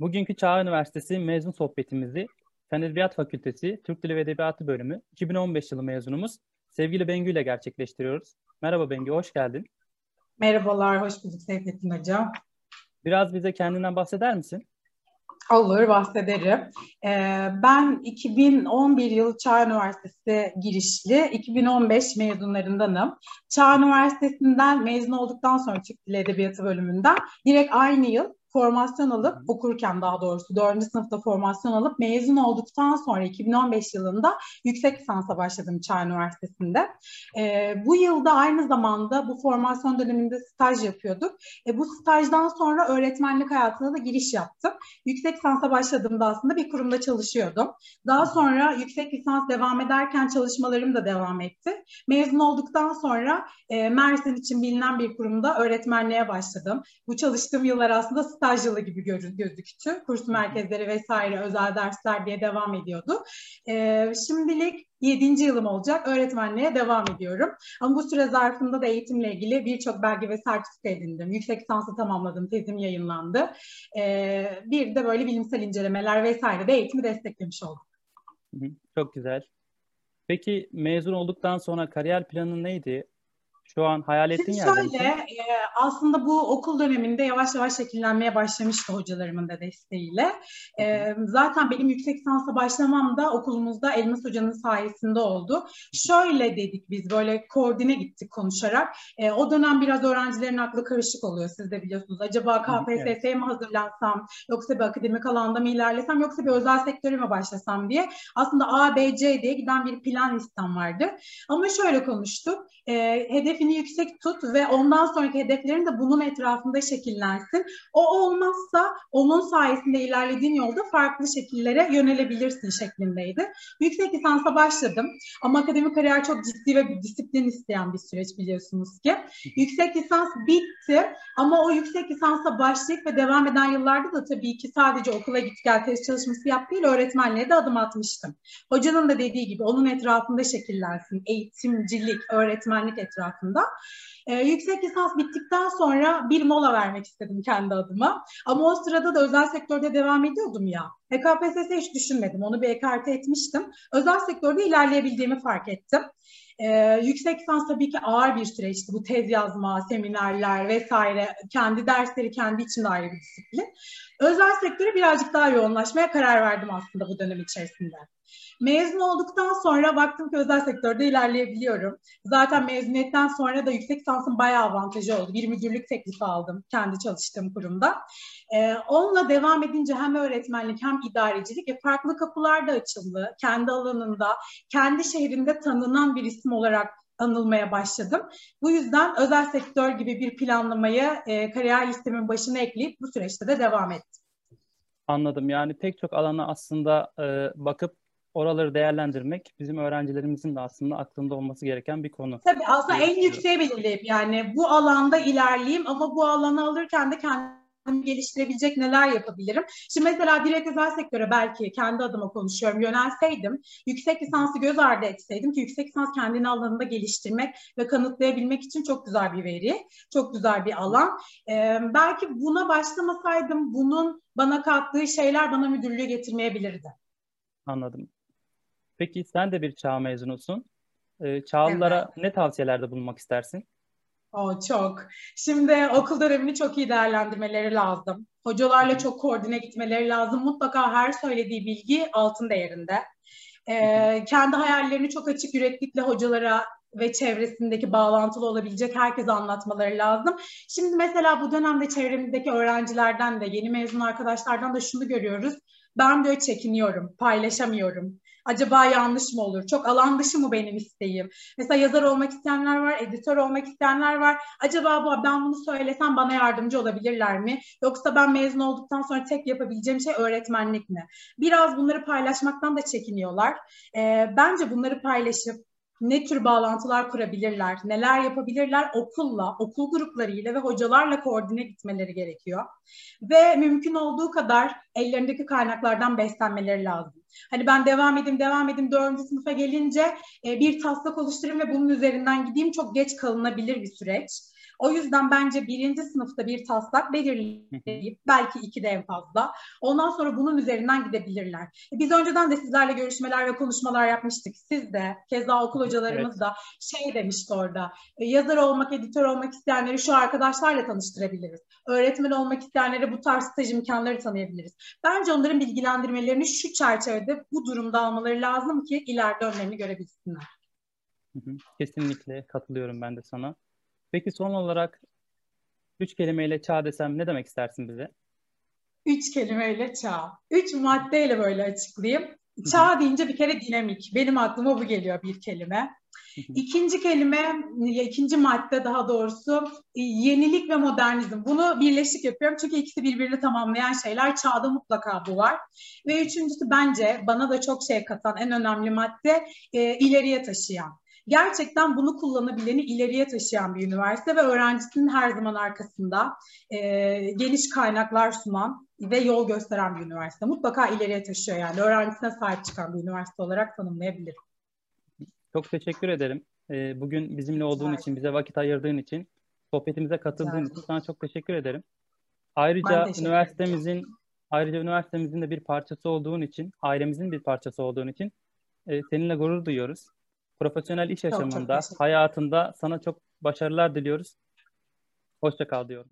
Bugünkü Çağ Üniversitesi mezun sohbetimizi Fen Edebiyat Fakültesi Türk Dili ve Edebiyatı bölümü 2015 yılı mezunumuz sevgili Bengü ile gerçekleştiriyoruz. Merhaba Bengü, hoş geldin. Merhabalar, hoş bulduk Seyfettin Hocam. Biraz bize kendinden bahseder misin? Olur, bahsederim. Ee, ben 2011 yılı Çağ Üniversitesi girişli, 2015 mezunlarındanım. Çağ Üniversitesi'nden mezun olduktan sonra Türk Dili Edebiyatı bölümünden direkt aynı yıl formasyon alıp okurken daha doğrusu dördüncü sınıfta formasyon alıp mezun olduktan sonra 2015 yılında yüksek lisansa başladım Çağ Üniversitesi'nde. E, bu yılda aynı zamanda bu formasyon döneminde staj yapıyorduk. E, bu stajdan sonra öğretmenlik hayatına da giriş yaptım. Yüksek lisansa başladığımda aslında bir kurumda çalışıyordum. Daha sonra yüksek lisans devam ederken çalışmalarım da devam etti. Mezun olduktan sonra e, Mersin için bilinen bir kurumda öğretmenliğe başladım. Bu çalıştığım yıllar aslında staj yılı gibi gözüktü. Kurs merkezleri vesaire özel dersler diye devam ediyordu. E, şimdilik 7. yılım olacak. Öğretmenliğe devam ediyorum. Ama bu süre zarfında da eğitimle ilgili birçok belge ve sertifika edindim. Yüksek lisansı tamamladım. Tezim yayınlandı. E, bir de böyle bilimsel incelemeler vesaire de eğitimi desteklemiş oldum. Çok güzel. Peki mezun olduktan sonra kariyer planın neydi? Şu an hayal ettiğin yerde Şöyle, e, aslında bu okul döneminde yavaş yavaş şekillenmeye başlamıştı hocalarımın da desteğiyle. E, zaten benim yüksek lisansa başlamam da okulumuzda Elmas Hoca'nın sayesinde oldu. Şöyle dedik biz böyle koordine gittik konuşarak. E, o dönem biraz öğrencilerin aklı karışık oluyor siz de biliyorsunuz. Acaba KPSS'ye mi hazırlansam yoksa bir akademik alanda mı ilerlesem yoksa bir özel sektöre mi başlasam diye. Aslında A, B, C diye giden bir plan listem vardı. Ama şöyle konuştuk. E, hedef hedefini yüksek tut ve ondan sonraki hedeflerin de bunun etrafında şekillensin. O olmazsa onun sayesinde ilerlediğin yolda farklı şekillere yönelebilirsin şeklindeydi. Yüksek lisansa başladım ama akademik kariyer çok ciddi ve bir disiplin isteyen bir süreç biliyorsunuz ki. Yüksek lisans bitti ama o yüksek lisansa başlayıp ve devam eden yıllarda da tabii ki sadece okula git gel test çalışması yap değil öğretmenliğe de adım atmıştım. Hocanın da dediği gibi onun etrafında şekillensin. Eğitimcilik, öğretmenlik etrafında aslında. E, yüksek lisans bittikten sonra bir mola vermek istedim kendi adıma. Ama o sırada da özel sektörde devam ediyordum ya. HKPSS hiç düşünmedim. Onu bir ekarte etmiştim. Özel sektörde ilerleyebildiğimi fark ettim. Ee, yüksek lisans tabii ki ağır bir süreçti. Bu tez yazma, seminerler vesaire, kendi dersleri kendi içinde ayrı bir disiplin. Özel sektöre birazcık daha yoğunlaşmaya karar verdim aslında bu dönem içerisinde. Mezun olduktan sonra baktım ki özel sektörde ilerleyebiliyorum. Zaten mezuniyetten sonra da yüksek lisansın bayağı avantajı oldu. Bir müdürlük teklifi aldım kendi çalıştığım kurumda. Ee, onunla devam edince hem öğretmenlik hem idarecilik e, farklı kapılar da açıldı. Kendi alanında, kendi şehrinde tanınan bir isim olarak anılmaya başladım. Bu yüzden özel sektör gibi bir planlamayı e, kariyer listemin başına ekleyip bu süreçte de devam ettim. Anladım. Yani pek çok alana aslında e, bakıp oraları değerlendirmek bizim öğrencilerimizin de aslında aklında olması gereken bir konu. Tabii aslında en yükseğe belirleyip yani bu alanda ilerleyeyim ama bu alanı alırken de kendimi geliştirebilecek neler yapabilirim? Şimdi mesela direkt özel sektöre belki kendi adıma konuşuyorum yönelseydim, yüksek lisansı göz ardı etseydim ki yüksek lisans kendini alanında geliştirmek ve kanıtlayabilmek için çok güzel bir veri, çok güzel bir alan. Ee, belki buna başlamasaydım bunun bana kattığı şeyler bana müdürlüğe getirmeyebilirdi. Anladım. Peki sen de bir çağ mezunusun. Ee, çağlılara evet. ne tavsiyelerde bulunmak istersin? O çok. Şimdi okul dönemini çok iyi değerlendirmeleri lazım. Hocalarla çok koordine gitmeleri lazım. Mutlaka her söylediği bilgi altın değerinde. Ee, kendi hayallerini çok açık yüreklikle hocalara ve çevresindeki bağlantılı olabilecek herkese anlatmaları lazım. Şimdi mesela bu dönemde çevremizdeki öğrencilerden de yeni mezun arkadaşlardan da şunu görüyoruz. Ben diyor çekiniyorum, paylaşamıyorum. Acaba yanlış mı olur? Çok alan dışı mı benim isteğim? Mesela yazar olmak isteyenler var, editör olmak isteyenler var. Acaba bu, ben bunu söylesem bana yardımcı olabilirler mi? Yoksa ben mezun olduktan sonra tek yapabileceğim şey öğretmenlik mi? Biraz bunları paylaşmaktan da çekiniyorlar. Ee, bence bunları paylaşıp ne tür bağlantılar kurabilirler, neler yapabilirler okulla, okul gruplarıyla ve hocalarla koordine gitmeleri gerekiyor. Ve mümkün olduğu kadar ellerindeki kaynaklardan beslenmeleri lazım. Hani ben devam edeyim, devam edeyim, dördüncü sınıfa gelince e, bir taslak oluşturayım ve bunun üzerinden gideyim çok geç kalınabilir bir süreç. O yüzden bence birinci sınıfta bir taslak belirleyip belki iki de en fazla. Ondan sonra bunun üzerinden gidebilirler. Biz önceden de sizlerle görüşmeler ve konuşmalar yapmıştık. Siz de, keza okul hocalarımız evet. da şey demişti orada. E, yazar olmak, editör olmak isteyenleri şu arkadaşlarla tanıştırabiliriz. Öğretmen olmak isteyenlere bu tarz staj imkanları tanıyabiliriz. Bence onların bilgilendirmelerini şu çerçevede bu durumda almaları lazım ki ileride önlerini görebilsinler. Kesinlikle katılıyorum ben de sana. Peki son olarak üç kelimeyle çağ desem ne demek istersin bize? Üç kelimeyle çağ. Üç maddeyle böyle açıklayayım. Çağ deyince bir kere dinamik. Benim aklıma bu geliyor bir kelime. İkinci kelime, ikinci madde daha doğrusu yenilik ve modernizm. Bunu birleşik yapıyorum çünkü ikisi birbirini tamamlayan şeyler. Çağda mutlaka bu var. Ve üçüncüsü bence bana da çok şey katan en önemli madde e, ileriye taşıyan gerçekten bunu kullanabileni ileriye taşıyan bir üniversite ve öğrencisinin her zaman arkasında e, geniş kaynaklar sunan ve yol gösteren bir üniversite. Mutlaka ileriye taşıyor yani öğrencisine sahip çıkan bir üniversite olarak tanımlayabilirim. Çok teşekkür ederim. E, bugün bizimle olduğun için, bize vakit ayırdığın için, sohbetimize katıldığın için sana çok teşekkür ederim. Ayrıca üniversitemizin ayrıca üniversitemizin de bir parçası olduğun için, ailemizin bir parçası olduğun için e, seninle gurur duyuyoruz profesyonel iş yaşamında, çok, hayatında sana çok başarılar diliyoruz. Hoşça kal diyorum.